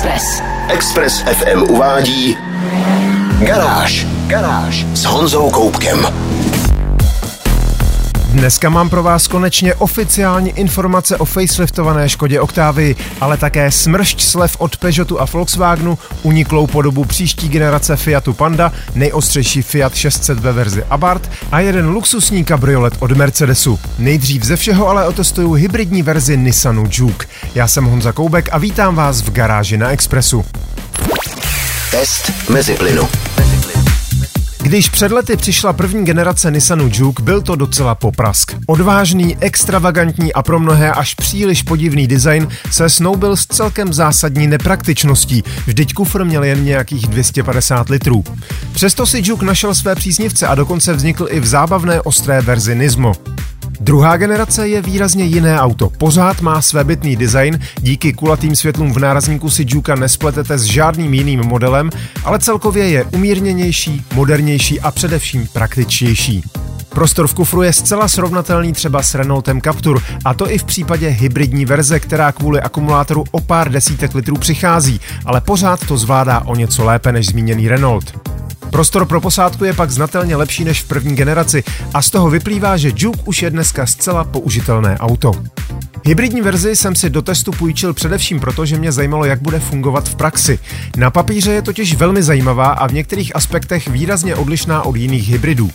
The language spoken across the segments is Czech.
Express. Express FM uvádí Garáž. Garáž s Honzou Koupkem. Dneska mám pro vás konečně oficiální informace o faceliftované Škodě Octavii, ale také smršť slev od Peugeotu a Volkswagenu, uniklou podobu příští generace Fiatu Panda, nejostřejší Fiat 600 ve verzi Abarth a jeden luxusní kabriolet od Mercedesu. Nejdřív ze všeho ale otestuju hybridní verzi Nissanu Juke. Já jsem Honza Koubek a vítám vás v garáži na Expressu. Test mezi plynu. Když před lety přišla první generace Nissanu Juke, byl to docela poprask. Odvážný, extravagantní a pro mnohé až příliš podivný design se snoubil s celkem zásadní nepraktičností, vždyť kufr měl jen nějakých 250 litrů. Přesto si Juke našel své příznivce a dokonce vznikl i v zábavné ostré verzi Nismo. Druhá generace je výrazně jiné auto. Pořád má své bytný design, díky kulatým světlům v nárazníku si Juka nespletete s žádným jiným modelem, ale celkově je umírněnější, modernější a především praktičtější. Prostor v kufru je zcela srovnatelný třeba s Renaultem Captur, a to i v případě hybridní verze, která kvůli akumulátoru o pár desítek litrů přichází, ale pořád to zvládá o něco lépe než zmíněný Renault. Prostor pro posádku je pak znatelně lepší než v první generaci a z toho vyplývá, že Juke už je dneska zcela použitelné auto. Hybridní verzi jsem si do testu půjčil především proto, že mě zajímalo, jak bude fungovat v praxi. Na papíře je totiž velmi zajímavá a v některých aspektech výrazně odlišná od jiných hybridů.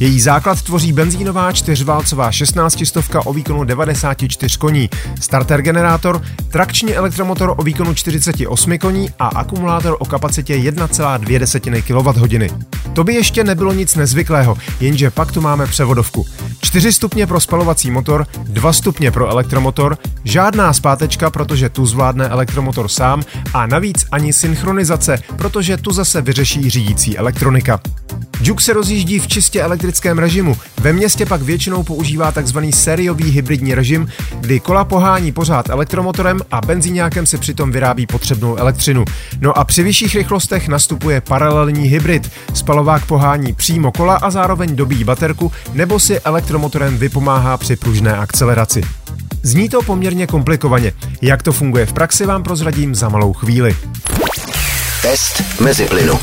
Její základ tvoří benzínová čtyřválcová 16 stovka o výkonu 94 koní, starter generátor, trakční elektromotor o výkonu 48 koní a akumulátor o kapacitě 1,2 kWh. To by ještě nebylo nic nezvyklého, jenže pak tu máme převodovku. 4 stupně pro spalovací motor, 2 stupně pro elektromotor, žádná zpátečka, protože tu zvládne elektromotor sám a navíc ani synchronizace, protože tu zase vyřeší řídící elektronika. Juke se rozjíždí v čistě elektrickém režimu, ve městě pak většinou používá tzv. sériový hybridní režim, kdy kola pohání pořád elektromotorem a benzíňákem si přitom vyrábí potřebnou elektřinu. No a při vyšších rychlostech nastupuje paralelní hybrid. Spalovák pohání přímo kola a zároveň dobíjí baterku nebo si elektromotorem vypomáhá při pružné akceleraci. Zní to poměrně komplikovaně. Jak to funguje v praxi vám prozradím za malou chvíli. Test mezi plynu.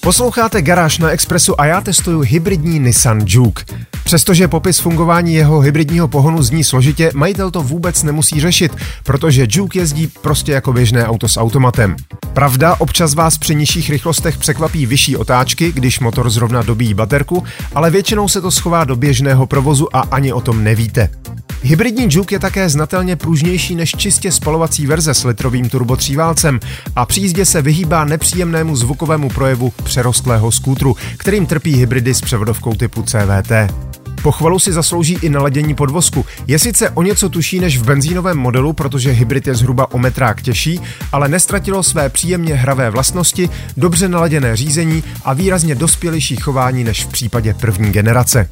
Posloucháte Garáž na Expressu a já testuju hybridní Nissan Juke. Přestože popis fungování jeho hybridního pohonu zní složitě, majitel to vůbec nemusí řešit, protože Juke jezdí prostě jako běžné auto s automatem. Pravda, občas vás při nižších rychlostech překvapí vyšší otáčky, když motor zrovna dobíjí baterku, ale většinou se to schová do běžného provozu a ani o tom nevíte. Hybridní Juke je také znatelně pružnější než čistě spalovací verze s litrovým turbotříválcem a při jízdě se vyhýbá nepříjemnému zvukovému projevu přerostlého skútru, kterým trpí hybridy s převodovkou typu CVT. Pochvalu si zaslouží i naladění podvozku. Je sice o něco tuší než v benzínovém modelu, protože hybrid je zhruba o metrák těžší, ale nestratilo své příjemně hravé vlastnosti, dobře naladěné řízení a výrazně dospělejší chování než v případě první generace.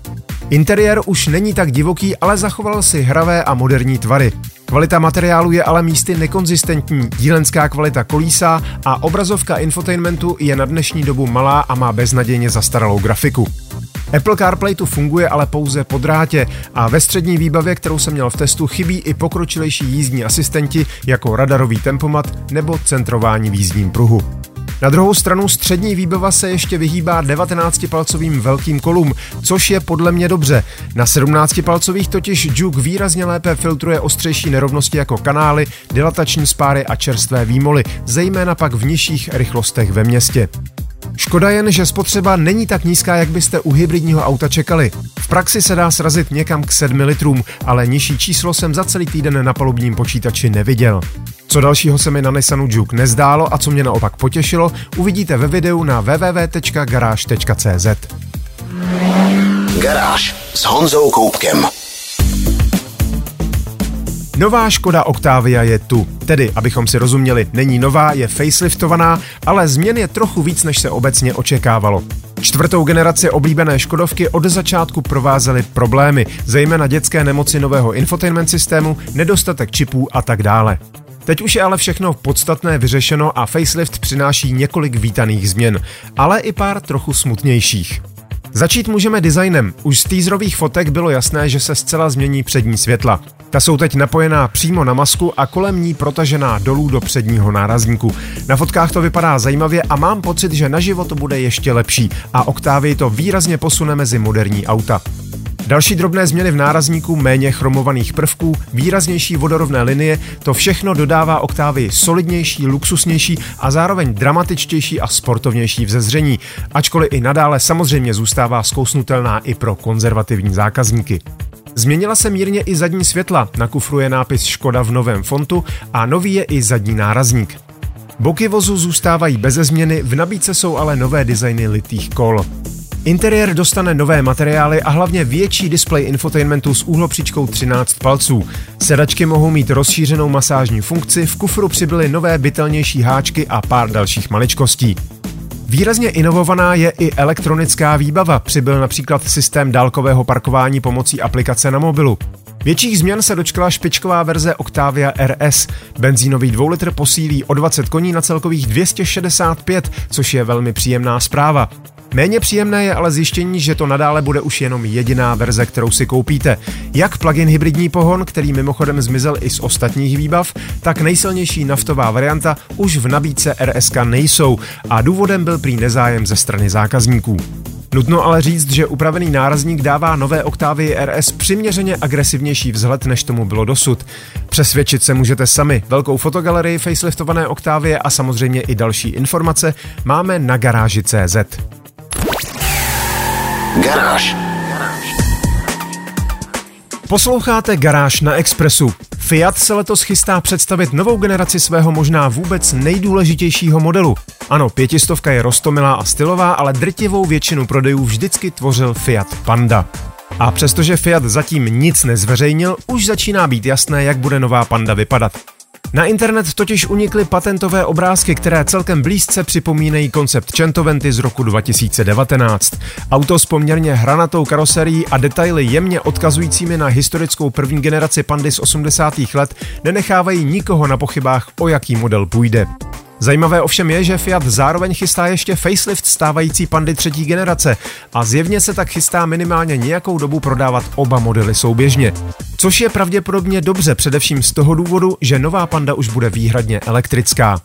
Interiér už není tak divoký, ale zachoval si hravé a moderní tvary. Kvalita materiálu je ale místy nekonzistentní, dílenská kvalita kolísá a obrazovka infotainmentu je na dnešní dobu malá a má beznadějně zastaralou grafiku. Apple CarPlay tu funguje ale pouze po drátě a ve střední výbavě, kterou jsem měl v testu, chybí i pokročilejší jízdní asistenti jako radarový tempomat nebo centrování v jízdním pruhu. Na druhou stranu střední výbava se ještě vyhýbá 19-palcovým velkým kolům, což je podle mě dobře. Na 17-palcových totiž Juke výrazně lépe filtruje ostřejší nerovnosti jako kanály, dilatační spáry a čerstvé výmoly, zejména pak v nižších rychlostech ve městě. Škoda jen, že spotřeba není tak nízká, jak byste u hybridního auta čekali. V praxi se dá srazit někam k 7 litrům, ale nižší číslo jsem za celý týden na palubním počítači neviděl. Co dalšího se mi na Nissanu Juke nezdálo a co mě naopak potěšilo, uvidíte ve videu na www.garage.cz. Garáž s Honzou Koupkem. Nová Škoda Octavia je tu. Tedy, abychom si rozuměli, není nová, je faceliftovaná, ale změn je trochu víc, než se obecně očekávalo. Čtvrtou generaci oblíbené Škodovky od začátku provázely problémy, zejména dětské nemoci nového infotainment systému, nedostatek čipů a tak dále. Teď už je ale všechno podstatné vyřešeno a facelift přináší několik vítaných změn, ale i pár trochu smutnějších. Začít můžeme designem. Už z teaserových fotek bylo jasné, že se zcela změní přední světla. Ta jsou teď napojená přímo na masku a kolem ní protažená dolů do předního nárazníku. Na fotkách to vypadá zajímavě a mám pocit, že naživo to bude ještě lepší a Octavii to výrazně posune mezi moderní auta. Další drobné změny v nárazníku, méně chromovaných prvků, výraznější vodorovné linie, to všechno dodává Octavii solidnější, luxusnější a zároveň dramatičtější a sportovnější vzezření, ačkoliv i nadále samozřejmě zůstává zkousnutelná i pro konzervativní zákazníky. Změnila se mírně i zadní světla, na kufru je nápis Škoda v novém fontu a nový je i zadní nárazník. Boky vozu zůstávají beze změny, v nabídce jsou ale nové designy litých kol. Interiér dostane nové materiály a hlavně větší displej infotainmentu s úhlopříčkou 13 palců. Sedačky mohou mít rozšířenou masážní funkci, v kufru přibyly nové bytelnější háčky a pár dalších maličkostí. Výrazně inovovaná je i elektronická výbava. Přibyl například systém dálkového parkování pomocí aplikace na mobilu. Větších změn se dočkala špičková verze Octavia RS. Benzínový 2 litr posílí o 20 koní na celkových 265, což je velmi příjemná zpráva. Méně příjemné je ale zjištění, že to nadále bude už jenom jediná verze, kterou si koupíte. Jak plug-in hybridní pohon, který mimochodem zmizel i z ostatních výbav, tak nejsilnější naftová varianta už v nabídce RSK nejsou a důvodem byl prý nezájem ze strany zákazníků. Nutno ale říct, že upravený nárazník dává nové Octavii RS přiměřeně agresivnější vzhled, než tomu bylo dosud. Přesvědčit se můžete sami. Velkou fotogalerii faceliftované Octavie a samozřejmě i další informace máme na garáži.cz. Garáž. Posloucháte Garáž na Expressu. Fiat se letos chystá představit novou generaci svého možná vůbec nejdůležitějšího modelu. Ano, pětistovka je rostomilá a stylová, ale drtivou většinu prodejů vždycky tvořil Fiat Panda. A přestože Fiat zatím nic nezveřejnil, už začíná být jasné, jak bude nová Panda vypadat. Na internet totiž unikly patentové obrázky, které celkem blízce připomínají koncept Centoventy z roku 2019. Auto s poměrně hranatou karoserií a detaily jemně odkazujícími na historickou první generaci pandy z 80. let nenechávají nikoho na pochybách, o jaký model půjde. Zajímavé ovšem je, že Fiat zároveň chystá ještě facelift stávající pandy třetí generace a zjevně se tak chystá minimálně nějakou dobu prodávat oba modely souběžně. Což je pravděpodobně dobře, především z toho důvodu, že nová panda už bude výhradně elektrická.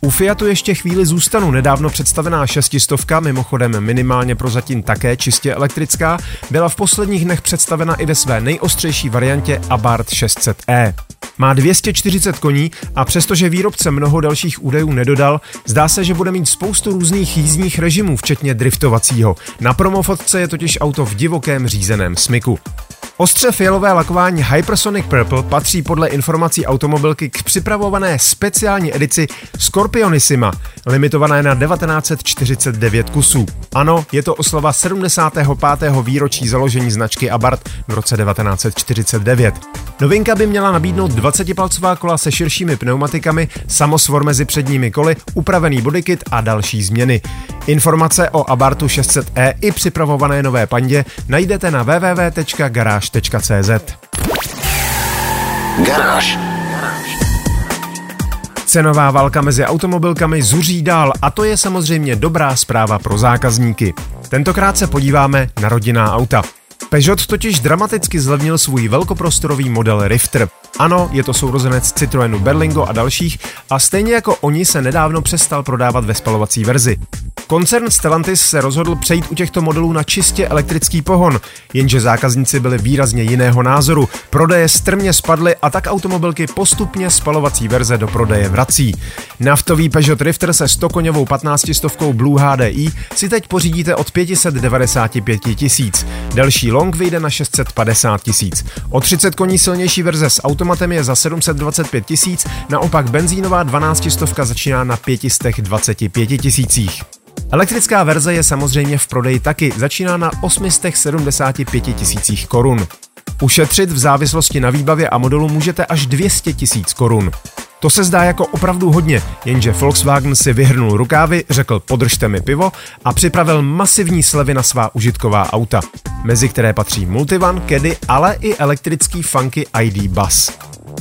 U Fiatu ještě chvíli zůstanu. Nedávno představená šestistovka, mimochodem minimálně prozatím také čistě elektrická, byla v posledních dnech představena i ve své nejostřejší variantě Abarth 600e. Má 240 koní a přestože výrobce mnoho dalších údajů nedodal, zdá se, že bude mít spoustu různých jízdních režimů, včetně driftovacího. Na promofotce je totiž auto v divokém řízeném smyku. Ostře fialové lakování Hypersonic Purple patří podle informací automobilky k připravované speciální edici Scorpionissima, limitované na 1949 kusů. Ano, je to oslava 75. výročí založení značky Abarth v roce 1949. Novinka by měla nabídnout 20-palcová kola se širšími pneumatikami, samosvor mezi předními koly, upravený bodykit a další změny. Informace o Abartu 600e i připravované nové pandě najdete na www.garage.cz. Garáž. Cenová válka mezi automobilkami zuří dál a to je samozřejmě dobrá zpráva pro zákazníky. Tentokrát se podíváme na rodinná auta. Peugeot totiž dramaticky zlevnil svůj velkoprostorový model Rifter. Ano, je to sourozenec Citroenu Berlingo a dalších a stejně jako oni se nedávno přestal prodávat ve spalovací verzi. Koncern Stellantis se rozhodl přejít u těchto modelů na čistě elektrický pohon, jenže zákazníci byli výrazně jiného názoru. Prodeje strmě spadly a tak automobilky postupně spalovací verze do prodeje vrací. Naftový Peugeot Rifter se 100 koněvou 15 stovkou Blue HDI si teď pořídíte od 595 tisíc. Delší long vyjde na 650 tisíc. O 30 koní silnější verze s automatem je za 725 tisíc, naopak benzínová 12 stovka začíná na 525 tisících. Elektrická verze je samozřejmě v prodeji taky, začíná na 875 tisících korun. Ušetřit v závislosti na výbavě a modelu můžete až 200 tisíc korun. To se zdá jako opravdu hodně, jenže Volkswagen si vyhrnul rukávy, řekl podržte mi pivo a připravil masivní slevy na svá užitková auta, mezi které patří Multivan, Caddy, ale i elektrický funky ID Bus.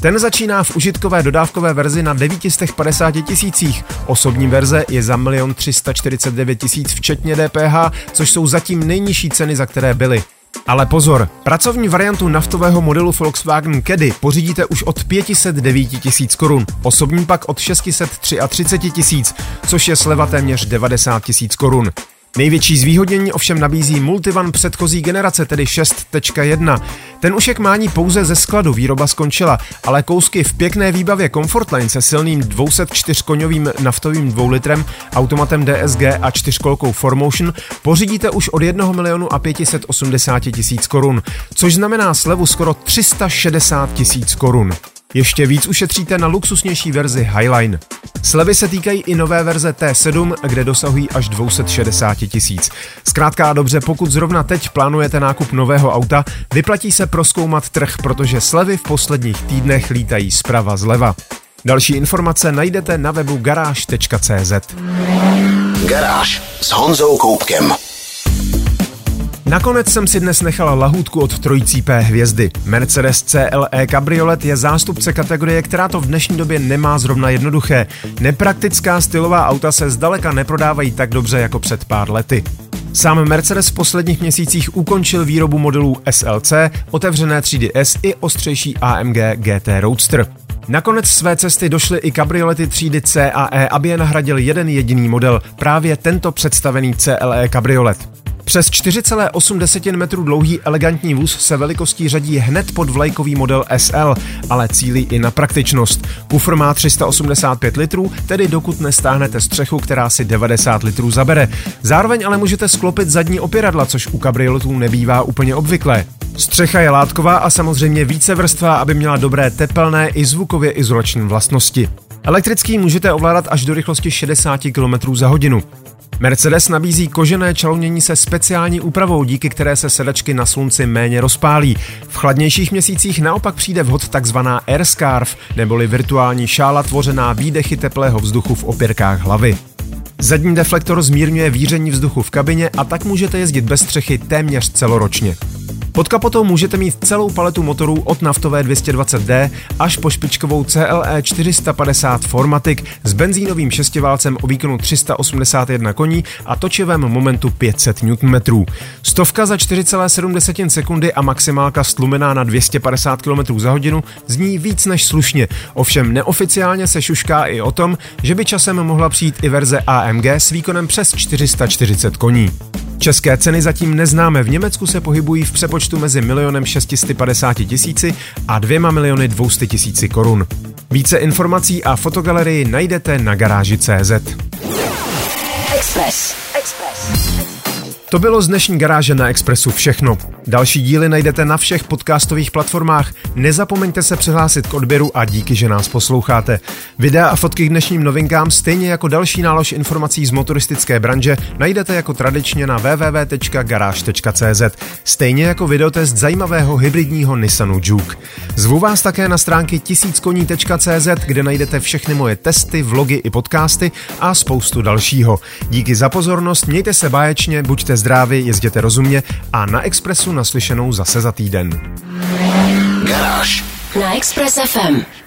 Ten začíná v užitkové dodávkové verzi na 950 tisících. Osobní verze je za 1 349 tisíc včetně DPH, což jsou zatím nejnižší ceny, za které byly. Ale pozor, pracovní variantu naftového modelu Volkswagen Caddy pořídíte už od 509 tisíc korun, osobní pak od 633 tisíc, což je sleva téměř 90 tisíc korun. Největší zvýhodnění ovšem nabízí Multivan předchozí generace, tedy 6.1. Ten už je k mání pouze ze skladu, výroba skončila, ale kousky v pěkné výbavě Comfortline se silným 204 koňovým naftovým dvoulitrem, automatem DSG a čtyřkolkou Formotion pořídíte už od 1 milionu a 580 tisíc korun, což znamená slevu skoro 360 tisíc korun. Ještě víc ušetříte na luxusnější verzi Highline. Slevy se týkají i nové verze T7, kde dosahují až 260 tisíc. Zkrátka a dobře, pokud zrovna teď plánujete nákup nového auta, vyplatí se proskoumat trh, protože slevy v posledních týdnech lítají zprava zleva. Další informace najdete na webu garáž.cz. Garáž s Honzou Koupkem. Nakonec jsem si dnes nechala lahůdku od trojící P hvězdy. Mercedes CLE Cabriolet je zástupce kategorie, která to v dnešní době nemá zrovna jednoduché. Nepraktická stylová auta se zdaleka neprodávají tak dobře jako před pár lety. Sám Mercedes v posledních měsících ukončil výrobu modelů SLC, otevřené třídy S i ostřejší AMG GT Roadster. Nakonec své cesty došly i kabriolety třídy C a E, aby je nahradil jeden jediný model, právě tento představený CLE kabriolet. Přes 4,8 metrů dlouhý elegantní vůz se velikostí řadí hned pod vlajkový model SL, ale cílí i na praktičnost. Kufr má 385 litrů, tedy dokud nestáhnete střechu, která si 90 litrů zabere. Zároveň ale můžete sklopit zadní opěradla, což u kabrioletů nebývá úplně obvyklé. Střecha je látková a samozřejmě více vrstva, aby měla dobré tepelné i zvukově izolační vlastnosti. Elektrický můžete ovládat až do rychlosti 60 km za hodinu. Mercedes nabízí kožené čalounění se speciální úpravou, díky které se sedačky na slunci méně rozpálí. V chladnějších měsících naopak přijde vhod takzvaná air scarf, neboli virtuální šála tvořená výdechy teplého vzduchu v opěrkách hlavy. Zadní deflektor zmírňuje víření vzduchu v kabině a tak můžete jezdit bez střechy téměř celoročně. Pod kapotou můžete mít celou paletu motorů od naftové 220D až po špičkovou CLE 450 Formatic s benzínovým šestiválcem o výkonu 381 koní a točivém momentu 500 Nm. Stovka za 4,7 sekundy a maximálka stlumená na 250 km za hodinu zní víc než slušně, ovšem neoficiálně se šušká i o tom, že by časem mohla přijít i verze AMG s výkonem přes 440 koní. České ceny zatím neznáme, v Německu se pohybují v přepočtu mezi milionem 650 tisíci a dvěma miliony 200 tisíci korun. Více informací a fotogalerii najdete na garáži.cz. Express. Express. To bylo z dnešní garáže na Expressu všechno. Další díly najdete na všech podcastových platformách. Nezapomeňte se přihlásit k odběru a díky, že nás posloucháte. Videa a fotky k dnešním novinkám, stejně jako další nálož informací z motoristické branže, najdete jako tradičně na www.garage.cz. Stejně jako videotest zajímavého hybridního Nissanu Juke. Zvu vás také na stránky tisíckoní.cz, kde najdete všechny moje testy, vlogy i podcasty a spoustu dalšího. Díky za pozornost, mějte se báječně, buďte zdraví, jezděte rozumně a na Expressu naslyšenou zase za týden. Garáž na Express FM.